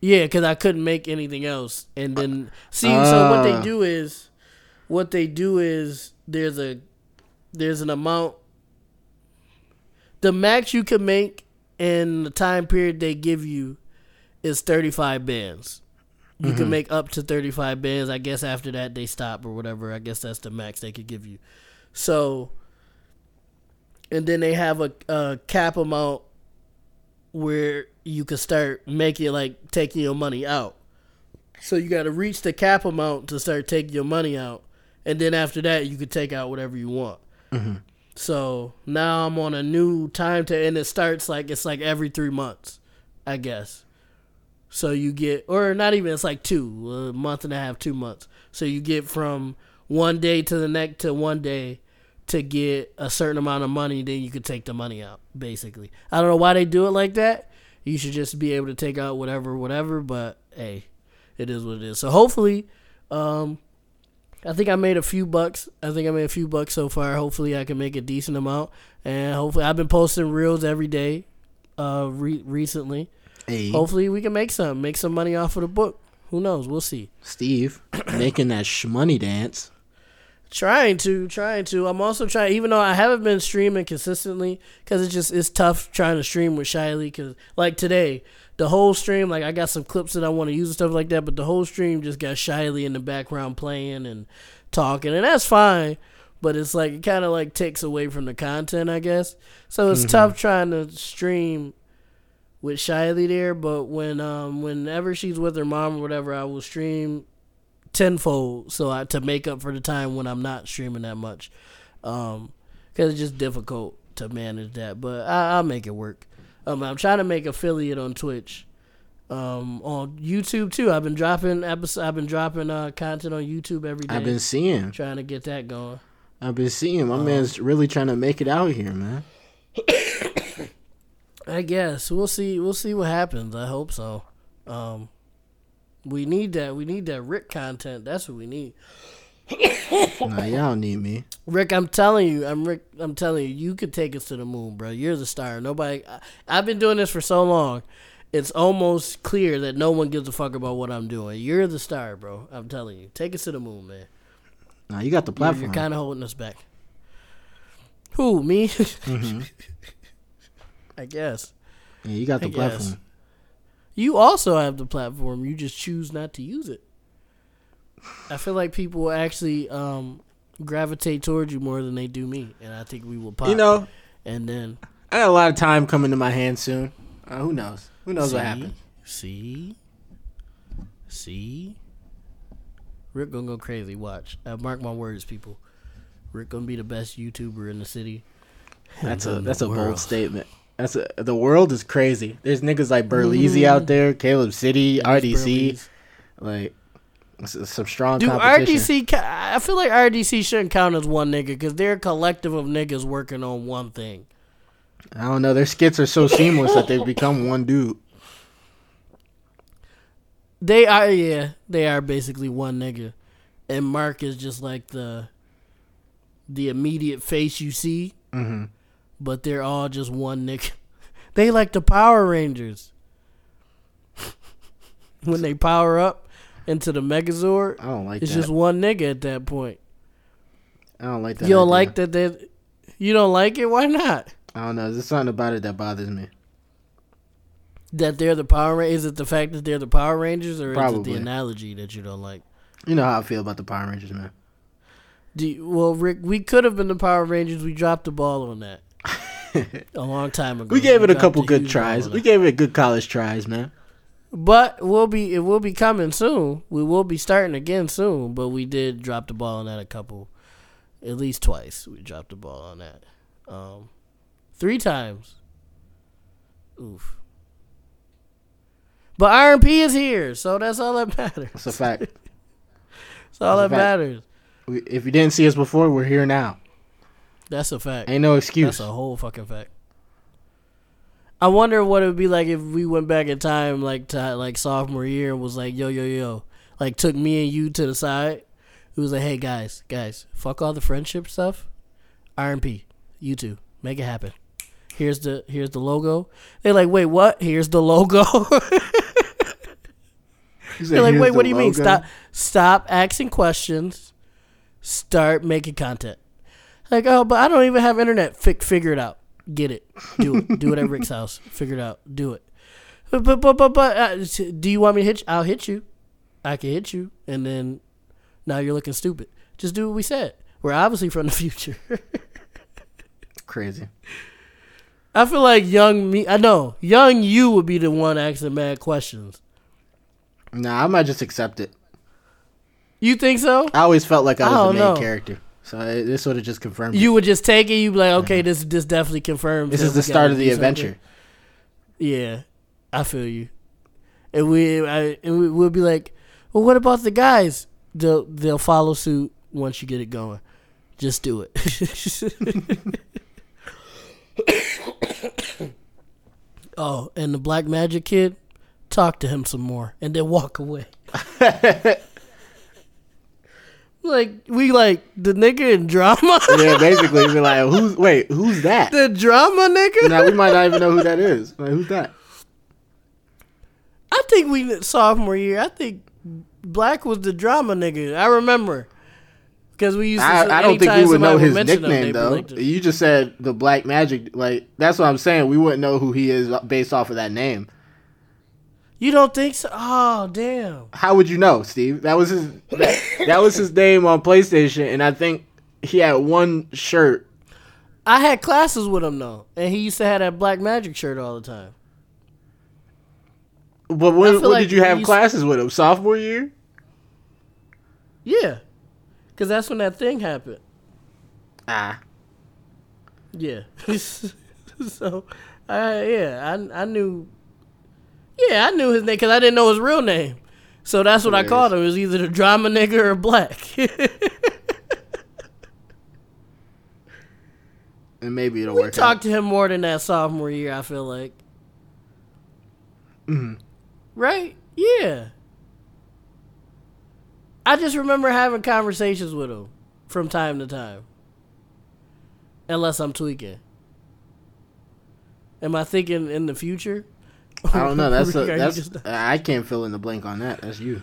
yeah, because I couldn't make anything else. And then see, so what they Ah. do is, what they do is there's a there's an amount. The max you can make in the time period they give you is 35 bands. You can make up to 35 bands. I guess after that they stop or whatever. I guess that's the max they could give you. So, and then they have a, a cap amount where you can start making like taking your money out. So you got to reach the cap amount to start taking your money out, and then after that you could take out whatever you want. Mm-hmm. So now I'm on a new time to, and it starts like it's like every three months, I guess. So you get, or not even, it's like two, a month and a half, two months. So you get from one day to the next to one day to get a certain amount of money, then you could take the money out, basically. I don't know why they do it like that. You should just be able to take out whatever, whatever, but hey, it is what it is. So hopefully, um, I think I made a few bucks. I think I made a few bucks so far. Hopefully, I can make a decent amount. And hopefully, I've been posting reels every day uh, re- recently. Hey, Hopefully, we can make some, make some money off of the book. Who knows? We'll see. Steve, making that shmoney dance. Trying to, trying to. I'm also trying, even though I haven't been streaming consistently, because it's just it's tough trying to stream with Shiley. Because like today, the whole stream, like I got some clips that I want to use and stuff like that, but the whole stream just got Shiley in the background playing and talking, and that's fine. But it's like it kind of like takes away from the content, I guess. So it's tough trying to stream with Shiley there. But when um whenever she's with her mom or whatever, I will stream tenfold so I to make up for the time when I'm not streaming that much. Um, cause it's just difficult to manage that, but I, I'll make it work. Um, I'm trying to make affiliate on Twitch. Um, on YouTube too. I've been dropping episodes. I've been dropping uh content on YouTube every day. I've been seeing. trying to get that going. I've been seeing. My Um, man's really trying to make it out here, man. I guess we'll see. We'll see what happens. I hope so. Um, we need that. We need that Rick content. That's what we need. nah, y'all need me. Rick, I'm telling you, I'm Rick. I'm telling you, you could take us to the moon, bro. You're the star. Nobody. I, I've been doing this for so long. It's almost clear that no one gives a fuck about what I'm doing. You're the star, bro. I'm telling you. Take us to the moon, man. Nah, you got the You're, platform. you're kind of holding us back. Who me? Mm-hmm. I guess yeah, you got the I guess. You also have the platform. You just choose not to use it. I feel like people will actually um, gravitate towards you more than they do me, and I think we will pop. You know, and then I got a lot of time coming to my hands soon. Uh, who knows? Who knows what happens? See, see, Rick gonna go crazy. Watch, uh, mark my words, people. Rick gonna be the best YouTuber in the city. That's a that's a bold statement. That's a, the world is crazy. There's niggas like Berleezy Mhm. out there, Caleb City, RDC, Burlees. like some strong Do competition. RDC? I feel like RDC shouldn't count as one nigga because they're a collective of niggas working on one thing. I don't know. Their skits are so seamless that they've become one dude. They are, yeah, they are basically one nigga, and Mark is just like the the immediate face you see, hmm but they're all just one nigga. They like the Power Rangers when they power up into the Megazord. I don't like It's that. just one nigga at that point. I don't like that. you don't idea. like that? They, you don't like it? Why not? I don't know. There's something about it that bothers me. That they're the Power Rangers? Is it the fact that they're the Power Rangers, or is it the analogy that you don't like? You know how I feel about the Power Rangers, man. Do you, well, Rick, we could have been the Power Rangers. We dropped the ball on that a long time ago. we gave it a couple good tries. We gave it good college tries, man. but we'll be it will be coming soon. We will be starting again soon. But we did drop the ball on that a couple, at least twice. We dropped the ball on that, um, three times. Oof. But RP is here, so that's all that matters. It's a fact. That's all That's that matters. If you didn't see us before, we're here now. That's a fact. Ain't no excuse. That's a whole fucking fact. I wonder what it would be like if we went back in time, like to like sophomore year, and was like, yo, yo, yo, like took me and you to the side. It was like, hey guys, guys, fuck all the friendship stuff. RMP, you two, make it happen. Here's the here's the logo. They're like, wait, what? Here's the logo. They're like, wait, what do you mean? Stop, stop asking questions. Start making content. Like, oh, but I don't even have internet. Fi- figure it out. Get it. Do it. Do it at Rick's house. Figure it out. Do it. But but but but, but uh, do you want me to hit? You? I'll hit you. I can hit you, and then now you're looking stupid. Just do what we said. We're obviously from the future. Crazy. I feel like young me. I know young you would be the one asking mad questions. Nah, I might just accept it. You think so? I always felt like I I was don't the main know. character, so it, this would have just confirmed. it. You would just take it. You'd be like, uh-huh. okay, this this definitely confirms. This is the start of the adventure. Yeah, I feel you. And we, I, and we, we'll be like, well, what about the guys? They'll they'll follow suit once you get it going. Just do it. oh, and the black magic kid, talk to him some more, and then walk away. like we like the nigga in drama. yeah, basically, be like, who's wait, who's that? the drama nigga. now we might not even know who that is. Like, who's that? I think we sophomore year. I think Black was the drama nigga. I remember Because we used to. I, I don't think we would know his nickname though. You just said the Black Magic. Like that's what I'm saying. We wouldn't know who he is based off of that name. You don't think so? Oh, damn. How would you know, Steve? That was his. That, was his name on PlayStation, and I think he had one shirt. I had classes with him though, and he used to have that Black Magic shirt all the time. But when, when like did you have classes with him? Sophomore year? Yeah, because that's when that thing happened. Ah, Yeah. so, I yeah, I I knew. Yeah, I knew his name because I didn't know his real name. So that's what I called him. It was either the drama nigga or black. and maybe it'll we work talked to him more than that sophomore year. I feel like. Mhm. Right? Yeah. I just remember having conversations with him from time to time. Unless I'm tweaking. Am I thinking in the future? I don't know. That's a, that's. just- I can't fill in the blank on that. That's you.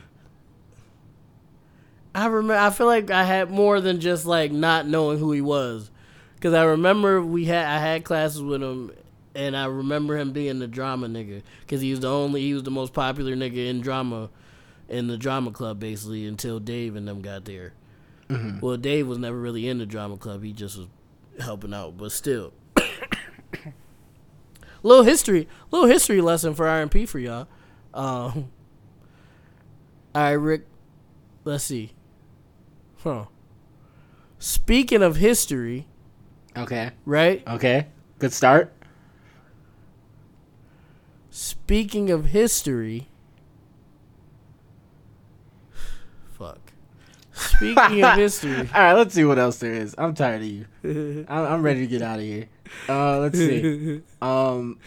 I remember. I feel like I had more than just like not knowing who he was, because I remember we had I had classes with him, and I remember him being the drama nigga, because he was the only he was the most popular nigga in drama, in the drama club basically until Dave and them got there. Mm-hmm. Well, Dave was never really in the drama club; he just was helping out, but still. Little history, little history lesson for RMP for y'all. Um, all right, Rick. Let's see. Huh. Speaking of history, Okay. right? Okay. Good start. Speaking of history. Fuck. Speaking of history. All right. Let's see what else there is. I'm tired of you. I'm, I'm ready to get out of here. Uh, let's see. Um.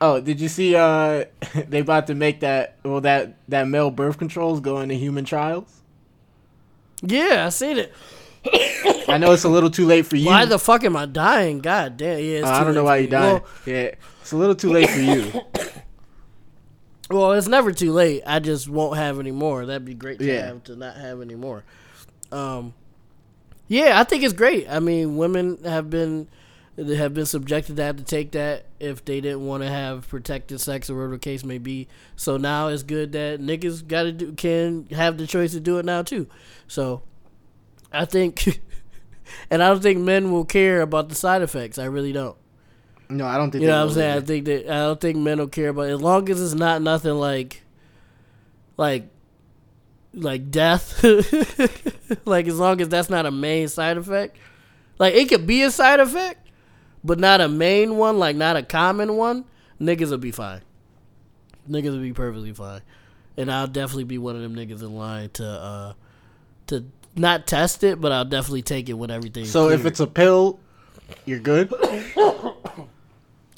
Oh, did you see? Uh, they about to make that. Well, that that male birth controls go into human trials. yeah, I seen it. I know it's a little too late for you. Why the fuck am I dying? God damn. Yeah, it's Uh, I don't know why you died. Well, yeah, it's a little too late for you. well, it's never too late. I just won't have any more. That'd be great to Yeah. have to not have any more. Um, yeah, I think it's great. I mean, women have been they have been subjected to have to take that if they didn't want to have protected sex or whatever the case may be. So now it's good that niggas got to do can have the choice to do it now too. So I think, and I don't think men will care about the side effects. I really don't. No, I don't think. You know what I'm saying? I think that I don't think men will care about as long as it's not nothing like, like, like death. like as long as that's not a main side effect. Like it could be a side effect, but not a main one. Like not a common one. Niggas will be fine. Niggas will be perfectly fine, and I'll definitely be one of them niggas in line to uh to not test it, but I'll definitely take it when everything. So if it's a pill, you're good.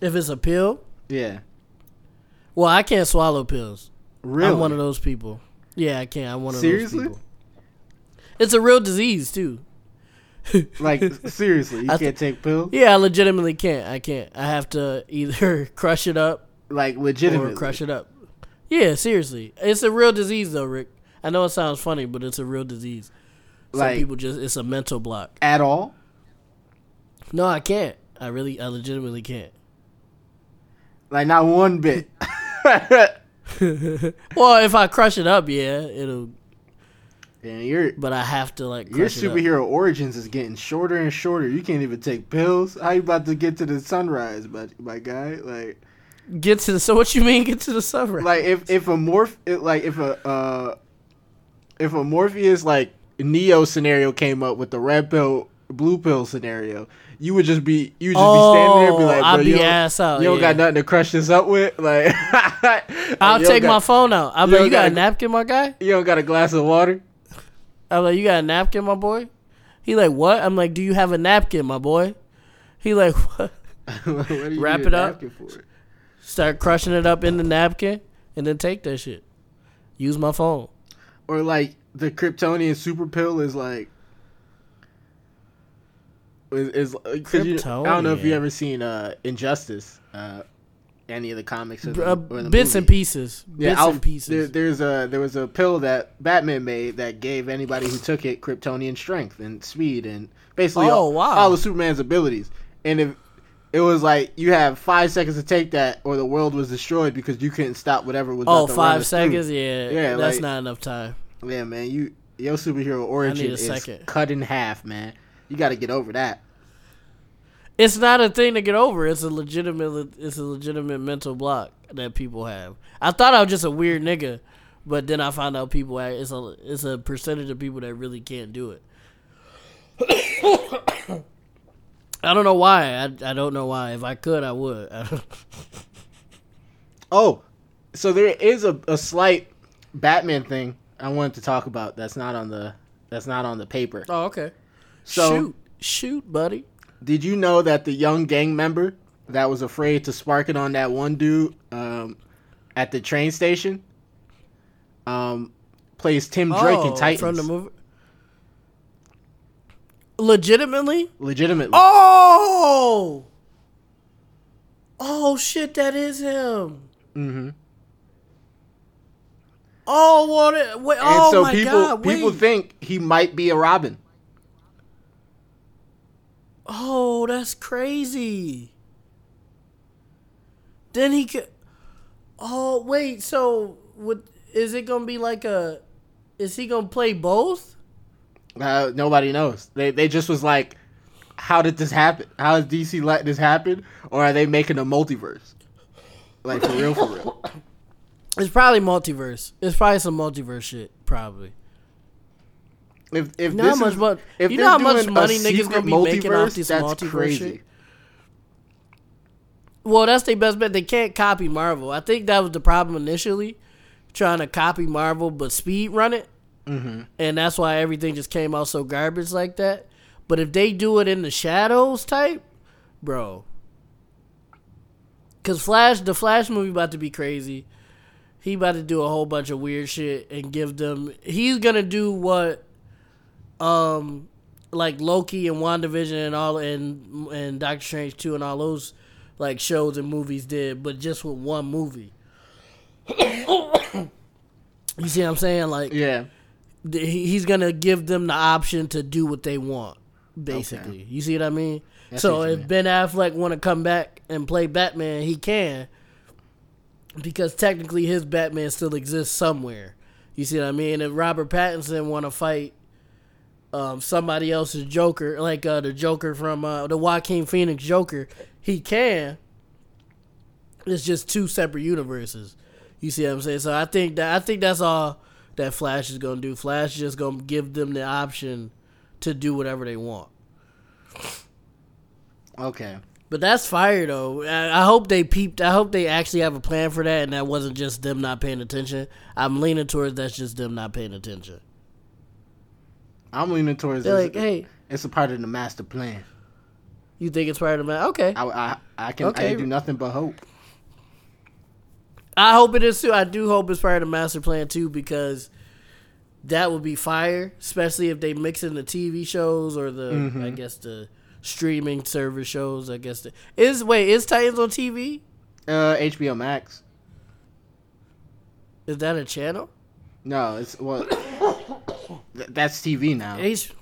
if it's a pill, Yeah. well, I can't swallow pills. Really? I'm one of those people. Yeah, I can't. I'm one of Seriously? those people. It's a real disease too. Like seriously, you I can't take pills. Yeah, I legitimately can't. I can't. I have to either crush it up Like legitimately? or legitimately. crush it up. Yeah, seriously. It's a real disease though, Rick. I know it sounds funny, but it's a real disease. Some Like- people just it's a mental block. at all. No, I can't. I really I legitimately can't. Like not one bit. Well, if I crush it up, yeah, it'll and your but I have to like your crush it up. superhero origins is getting shorter and shorter. You can't even take pills. How you about to get to the sunrise, my my guy? Like Get to the so what you mean get to the sunrise? like if if a morph it- like if a uh if a Morpheus like Neo scenario came up with the red pill blue pill scenario, you would just be you would just be standing there and be Oh, like, I'd bro, be you don't, ass out, you don't yeah. got nothing to crush this up with. Like I'll don't take my phone out. I'm you like, you got a gotta- napkin, my guy? You don't got a glass of water. I'm like, you got a napkin, my boy? He like, what? I'm like, do you have a napkin, my boy? He like, what? what do you Wrap it up. for? Start crushing it up in the napkin and then take that shit. Use my phone. Or like the Kryptonian super pill is like is, is uh, 'cause you, I don't know if you ever seen uh Injustice. Uh any of the comics or Uh, or the bits and pieces. Yeah, bits Alf- and pieces. There, there's a there was a pill that Batman made that gave anybody who took it Kryptonian strength and speed and basically Oh, all, wow. all of Superman's abilities. And if it was like you have five seconds to take that, or the world was destroyed because you couldn't stop whatever was. oh, about to run five through. seconds. Yeah, Yeah, that's like- not enough time. Yeah, man, you your superhero origin is second. cut in half, man. You got to get over that. It's not a thing to get over. It's a legitimate. It's a legitimate mental block that people have. I thought I was just a weird nigga, but then I found out people. It's a. It's a percentage of people that really can't do it. I don't know why. I, I don't know why. If I could, I would. I Oh, so there is a, a slight Batman thing I wanted to talk about. That's not on the that's not on the paper. oh, okay. So shoot, shoot, buddy. did you know that the young gang member that was afraid to spark it on that one dude um, at the train station um, plays Tim Drake in Oh, Titans? from the movie. Legitimately. Legitimately. Oh. Oh shit! That is him. Mm-hmm. Oh, what? a- Wait, And oh so my people god! people think he might be a Robin. Oh, that's crazy. Then he could. Oh wait, so what? Is it gonna be like a? Is he gonna play both? Uh, nobody knows. They they just was like, how did this happen? How is DC let this happen? Or are they making a multiverse? Like for real, for real. It's probably multiverse. It's probably some multiverse shit. Probably. If if You know how this much is, if you know how much money niggas gonna be making off this that's multiverse crazy. shit? Well, that's their best bet. They can't copy Marvel. I think that was the problem initially, trying to copy Marvel but speed run it, Mm-hmm. and that's why everything just came out so garbage like that. But if they do it in the shadows type, bro, because Flash, the Flash movie about to be crazy. He about to do a whole bunch of weird shit and give them. He's gonna do what, um, like Loki and WandaVision and all and and Doctor Strange two and all those like shows and movies did, but just with one movie. you see what I'm saying? Like Yeah. he's gonna give them the option to do what they want, basically. You see what I mean? See so if mean. Ben Affleck want to come back and play Batman, he can, because technically his Batman still exists somewhere. You see what I mean? If Robert Pattinson want to fight um, somebody else's Joker, like uh, the Joker from uh, the Joaquin Phoenix Joker, he can. It's just two separate universes. You see what I'm saying? So I think that I think that's all that Flash is gonna do. Flash is just gonna give them the option to do whatever they want. Okay. But that's fire though. I, I hope they peeped. I hope they actually have a plan for that, and that wasn't just them not paying attention. I'm leaning towards that's just them not paying attention. I'm leaning towards They're like, hey, it's a part of the master plan. you think it's part of the man? Okay, I, I, I can I Okay. can do nothing but hope. I hope it is too. I do hope it's part of the master plan too because that would be fire, especially if they mix in the TV shows or the Mhm. I guess the streaming service shows. I guess the, is wait is Titans on TV? Uh, HBO Max. Is that a channel? No, it's well. th- that's TV now. H-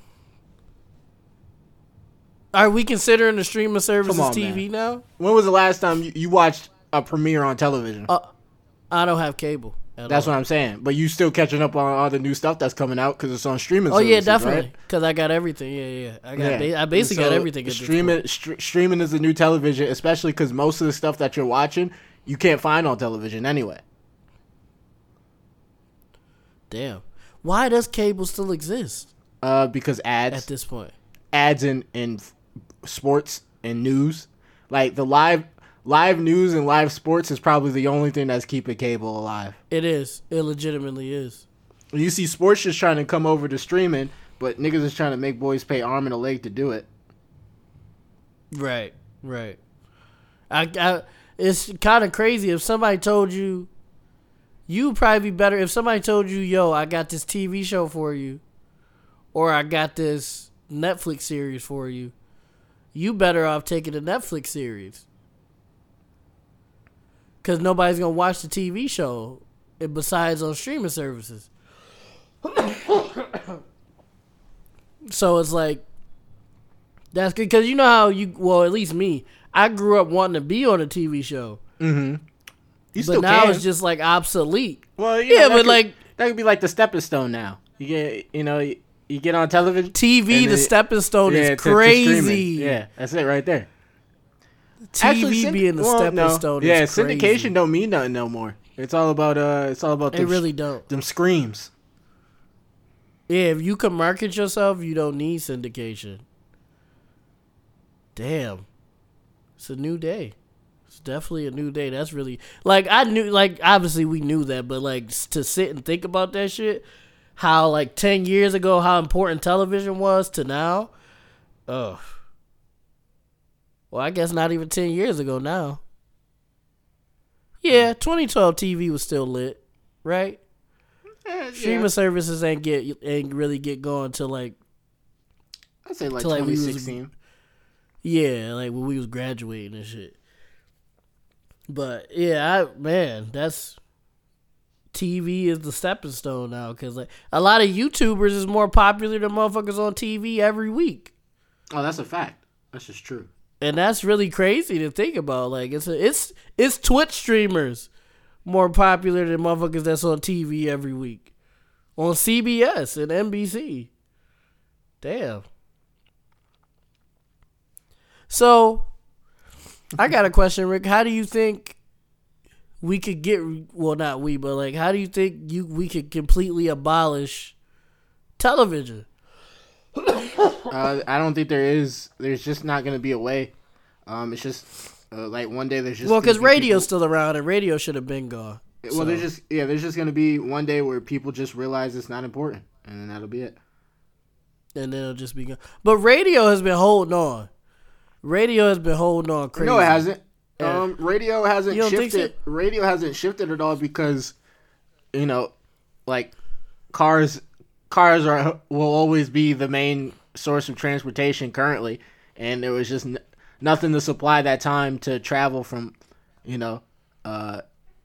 Are we considering the streaming service Come on, TV now? When was the last time you, you watched a premiere on television? Uh, I don't have cable. at that's all. what I'm saying. But you still catching up on all the new stuff that's coming out because it's on streaming. Oh yeah, services, definitely. right? Because I got everything. Yeah, yeah. I got. Yeah. Ba- I basically So, got everything. Streaming, str- streaming is the new television, especially because most of the stuff that you're watching you can't find on television anyway. Damn. Why does cable still exist Uh, because ads at this point? ads in in sports and news, like the live live news and live sports is probably the only thing that's keeping cable alive. It is. It legitimately is. You see sports just trying to come over to streaming, but niggas is trying to make boys pay arm and a leg to do it. Right. Right. I. I it's kind of crazy if somebody told you. You probably be better if somebody told you, "Yo, I got this TV show for you," or "I got this Netflix series for you." You better off taking the Netflix series. because nobody's gonna watch the TV show eh, besides on streaming services. so it's like that's good because you know how you well at least me I grew up wanting to be on a TV show, Mm-hmm. You but now it's just like obsolete. well, you know, Yeah, that but could- like that could be like the stepping stone now. You get, you know, you, you get on television. TV, the it- stepping stone yeah, is to- to crazy. yeah, that's it right there. TV Actually, being the well, stepping no. stone. Yeah, is crazy. syndication don't mean nothing no more. It's all about uh, it's all about It them, really don't. them screams. Yeah, if you can market yourself, you don't need syndication. Damn. It's a new day. It's definitely a new day. That's really like I knew like obviously we knew that, but like to sit and think about that shit, how like 10 years ago how important television was to now. Ugh. Well, I guess not even 10 years ago now. Yeah, 2012 TV was still lit, right? Eh, streaming services ain't get ain't really get going till like I'd say like like, 2016. yeah, like when we was graduating and shit. But yeah, I man, that's TV is the stepping stone now because like a lot of YouTubers is more popular than motherfuckers on TV every week, Oh, that's a fact. That's just true. and that's really crazy to think about. Like it's a, it's it's Twitch streamers more popular than motherfuckers that's on TV every week on CBS and NBC. Damn. So, I got a question, Rick. How do you think we could get well, not we, but like, how do you think you we could completely abolish television? Uh, I don't think there is. There's just not gonna be a way. Um, it's just uh, like one day there's just Well, because be radio's still around, and radio should have been gone. People, well, there's just yeah. There's just gonna be one day where people just realize it's not important, and then that'll be it. and then it'll just be gone. But radio has been holding on. Radio has been holding on crazy. No, it hasn't. Yeah. Um, radio hasn't You don't think shifted. Radio hasn't shifted at all because, you know, like cars, cars are will always be the main source of transportation currently, and there was just n- nothing to supply that time to travel from, you know, uh,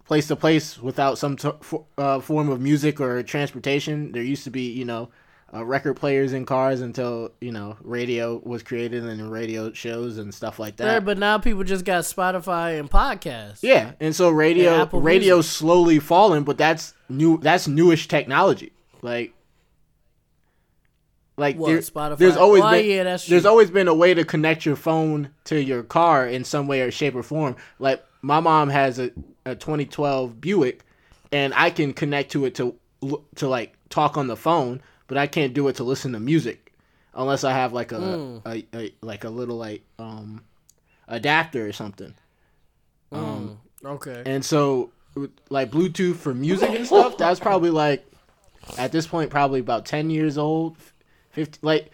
place to place without some t- fo- uh, form of music or transportation. There used to be, you know. Uh, record players in cars until you know radio was created and radio shows and stuff like that. Yeah, but now people just got Spotify and podcasts. Yeah, and so radio And Apple radio's slowly falling, but that's new. That's newish technology. Like, like What, there- Spotify? there's always Oh, been yeah, that's true. there's always been a way to connect your phone to your car in some way or shape or form. Like my mom has a, a 2012 Buick, and I can connect to it to to like talk on the phone, but I can't do it to listen to music unless I have like a, Mm. a, a like a little like um adapter or something. Um, Okay. and so, like Bluetooth for music and stuff, that's probably like at this point probably about ten years old, fifty. Like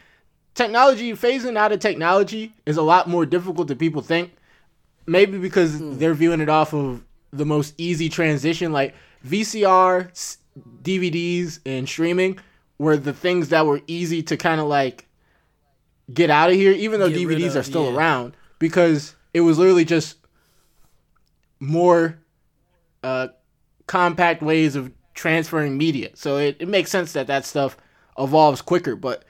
technology phasing out of technology is a lot more difficult than people think. Maybe because they're viewing it off of the most easy transition, like VCR, DVDs, and streaming were the things that were easy to kind of like get out of here, even though Get DVDs of, are still yeah. around, because it was literally just more uh, compact ways of transferring media. So it, it makes sense that that stuff evolves quicker. But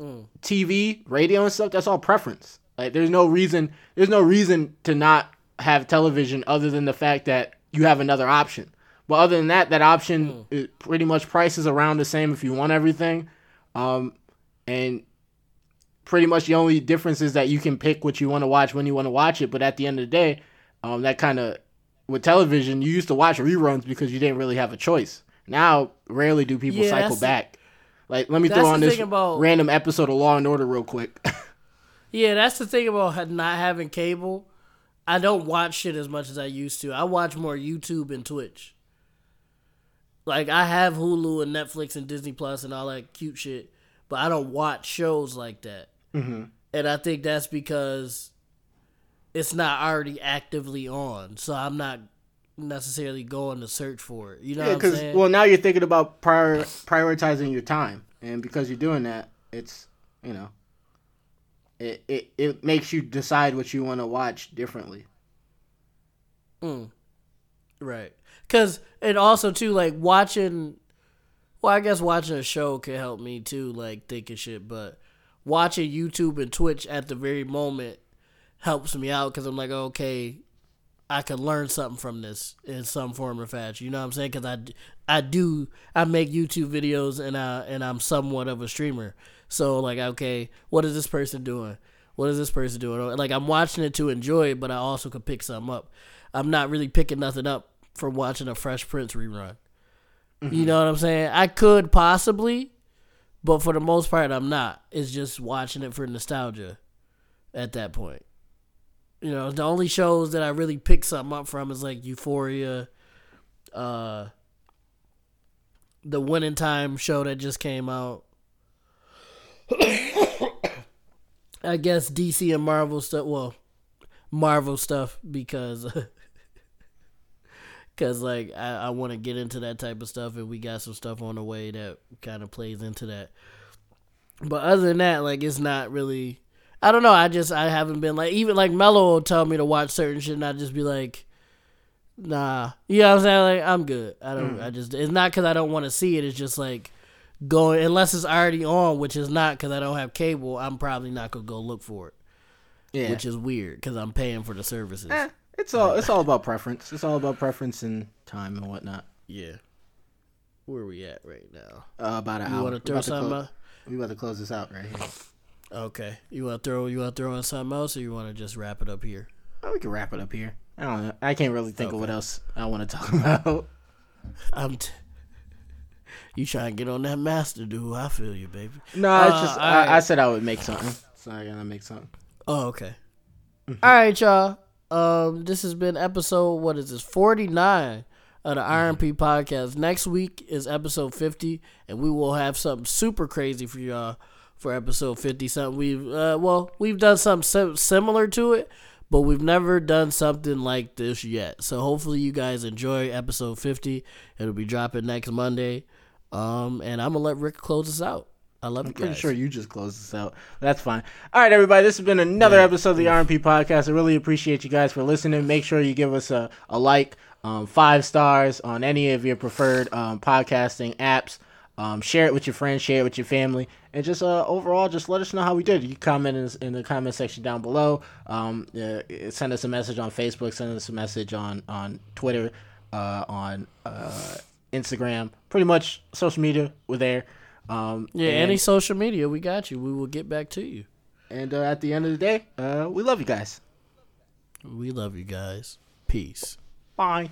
Mm. TV, radio, and stuff, that's all preference. Like there's no reason there's no reason to not have television other than the fact that you have another option. But other than that, that option it pretty much prices around the same if you want everything. Um, and pretty much the only difference is that you can pick what you want to watch when you want to watch it. But at the end of the day, um, that kind of with television, you used to watch reruns because you didn't really have a choice. Now, rarely do people Yeah, cycle back. Like, let me throw on this about- random episode of Law and Order real quick. Yeah, that's the thing about not having cable. I don't watch shit as much as I used to. I watch more YouTube and Twitch. Like I have Hulu and Netflix and Disney Plus and all that cute shit, but I don't watch shows like that. Mm-hmm. And I think that's because it's not already actively on, so I'm not necessarily going to search for it. You know yeah, what I'm saying? well, now you're thinking about prior prioritizing your time, and because you're doing that, it's you know, it it, it makes you decide what you want to watch differently. Mm. Right. Cause and also too like watching well, I guess watching a show can help me too, like thinking shit, but watching YouTube and Twitch at the very moment helps me out because I'm like, okay, I could learn something from this in some form or fashion. You know what I'm saying? Because I, I do I make YouTube videos and I and I'm somewhat of a streamer. So like, okay, what is this person doing? What is this person doing? Like I'm watching it to enjoy it, but I also could pick something up. I'm not really picking nothing up from watching a Fresh Prince rerun. Mm-hmm. You know what I'm saying? I could possibly, but for the most part, I'm not. It's just watching it for nostalgia at that point. You know, the only shows that I really pick something up from is like Euphoria, uh, the Winning Time show that just came out. I guess DC and Marvel stuff. Well, Marvel stuff because, because like I, I want to get into that type of stuff, and we got some stuff on the way that kind of plays into that. But other than that, like it's not really I don't know. I just I haven't been like even like Mello will tell me to watch certain shit, and I just be like, nah. You know what I'm saying? Like I'm good. I don't. Mm. I just it's not because I don't want to see it. It's just like going unless it's already on, which is not because I don't have cable. I'm probably not gonna go look for it. Yeah, which is weird because I'm paying for the services. Eh, it's all it's all about preference. It's all about preference and time and whatnot. Yeah. Where are we at right now? Uh, about an you hour. Want to throw something? We about to close this out right here. Okay. You want to throw you want to throw in something else, or you want to just wrap it up here? Oh, we can wrap it up here. I don't know. I can't really think okay. of what else I want to talk about. I'm. T- you trying to get on that master dude? I feel you, baby. No, uh, it's just I, right. I, said I would make something, so I gotta make something. Oh, okay. Mm-hmm. All right, y'all. Um, this has been episode. What is this? Forty nine of the RMP mm-hmm. podcast. Next week is episode fifty, and we will have something super crazy for y'all for episode 50 something we've uh, well we've done something similar to it but we've never done something like this yet so hopefully you guys enjoy episode 50 it'll be dropping next monday um, and i'm gonna let rick close us out I love I'm pretty sure you just closed this out. That's fine. All right, everybody. This has been another yeah. episode of the RMP podcast. I really appreciate you guys for listening. Make sure you give us a, a like, um, five stars on any of your preferred um, podcasting apps. Um, share it with your friends, share it with your family, and just uh, overall, just let us know how we did. You comment in, in the comment section down below. Um, uh, send us a message on Facebook. Send us a message on on Twitter, uh, on uh, Instagram. Pretty much social media. We're there. Um, yeah, and, any social media, we got you. We will get back to you. And uh, at the end of the day, uh, we love you guys. We love you guys. Peace. Bye.